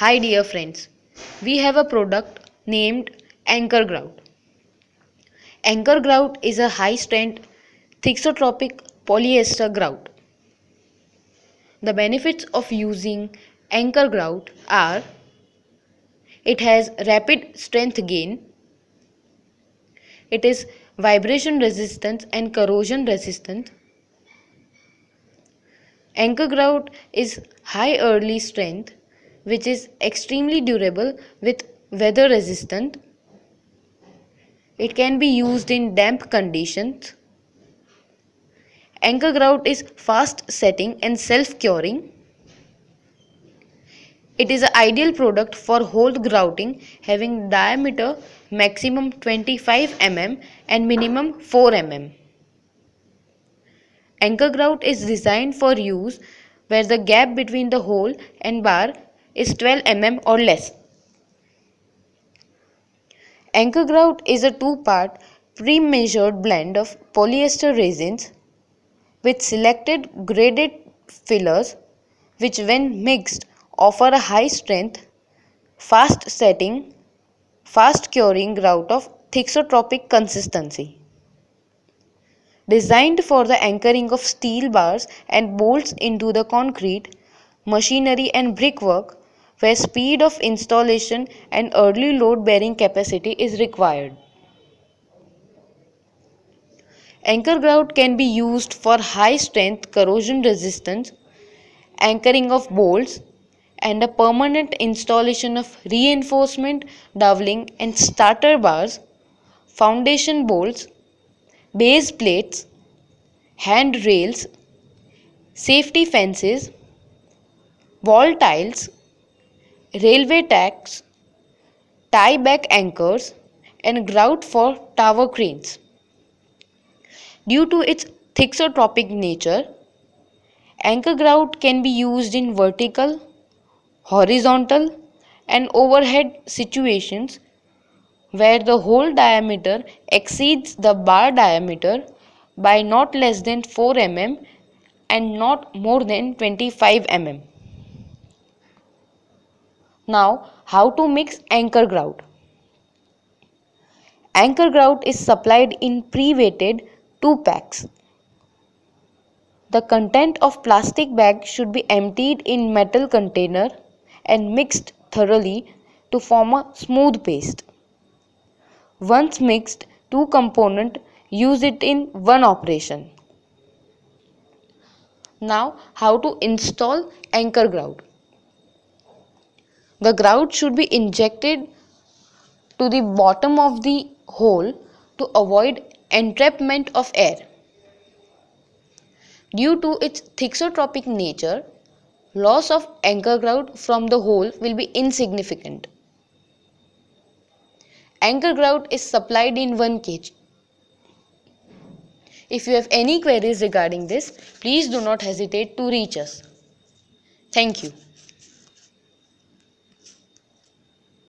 Hi dear friends, we have a product named Anchor Grout. Anchor grout is a high strength thixotropic polyester grout. The benefits of using Anchor grout are it has rapid strength gain, it is vibration resistant and corrosion resistant. Anchor grout is high early strength which is extremely durable with weather resistant. It can be used in damp conditions. Anchor grout is fast setting and self curing. It is an ideal product for hole grouting having diameter maximum 25 mm and minimum 4 mm. Anchor grout is designed for use where the gap between the hole and bar is 12 mm or less. Anchor grout is a two-part pre-measured blend of polyester resins with selected graded fillers which when mixed offer a high strength, fast setting, fast curing grout of thixotropic consistency. Designed for the anchoring of steel bars and bolts into the concrete, machinery and brickwork, where speed of installation and early load bearing capacity is required. Anchor grout can be used for high strength corrosion resistance, anchoring of bolts, and a permanent installation of reinforcement doweling and starter bars, foundation bolts, base plates, handrails, safety fences, wall tiles, railway tracks, tie back anchors, and grout for tower cranes. Due to its thixotropic nature, anchor grout can be used in vertical, horizontal, and overhead situations where the hole diameter exceeds the bar diameter by not less than 4 mm and not more than 25 mm. Now, how to mix anchor grout? Anchor grout is supplied in pre-weighted 2 packs. The content of plastic bag should be emptied in metal container and mixed thoroughly to form a smooth paste. Once mixed, two component use it in one operation. Now, how to install anchor grout? The grout should be injected to the bottom of the hole to avoid entrapment of air. Due to its thixotropic nature, loss of anchor grout from the hole will be insignificant. Anchor grout is supplied in 1 kg. If you have any queries regarding this, please do not hesitate to reach us. Thank you.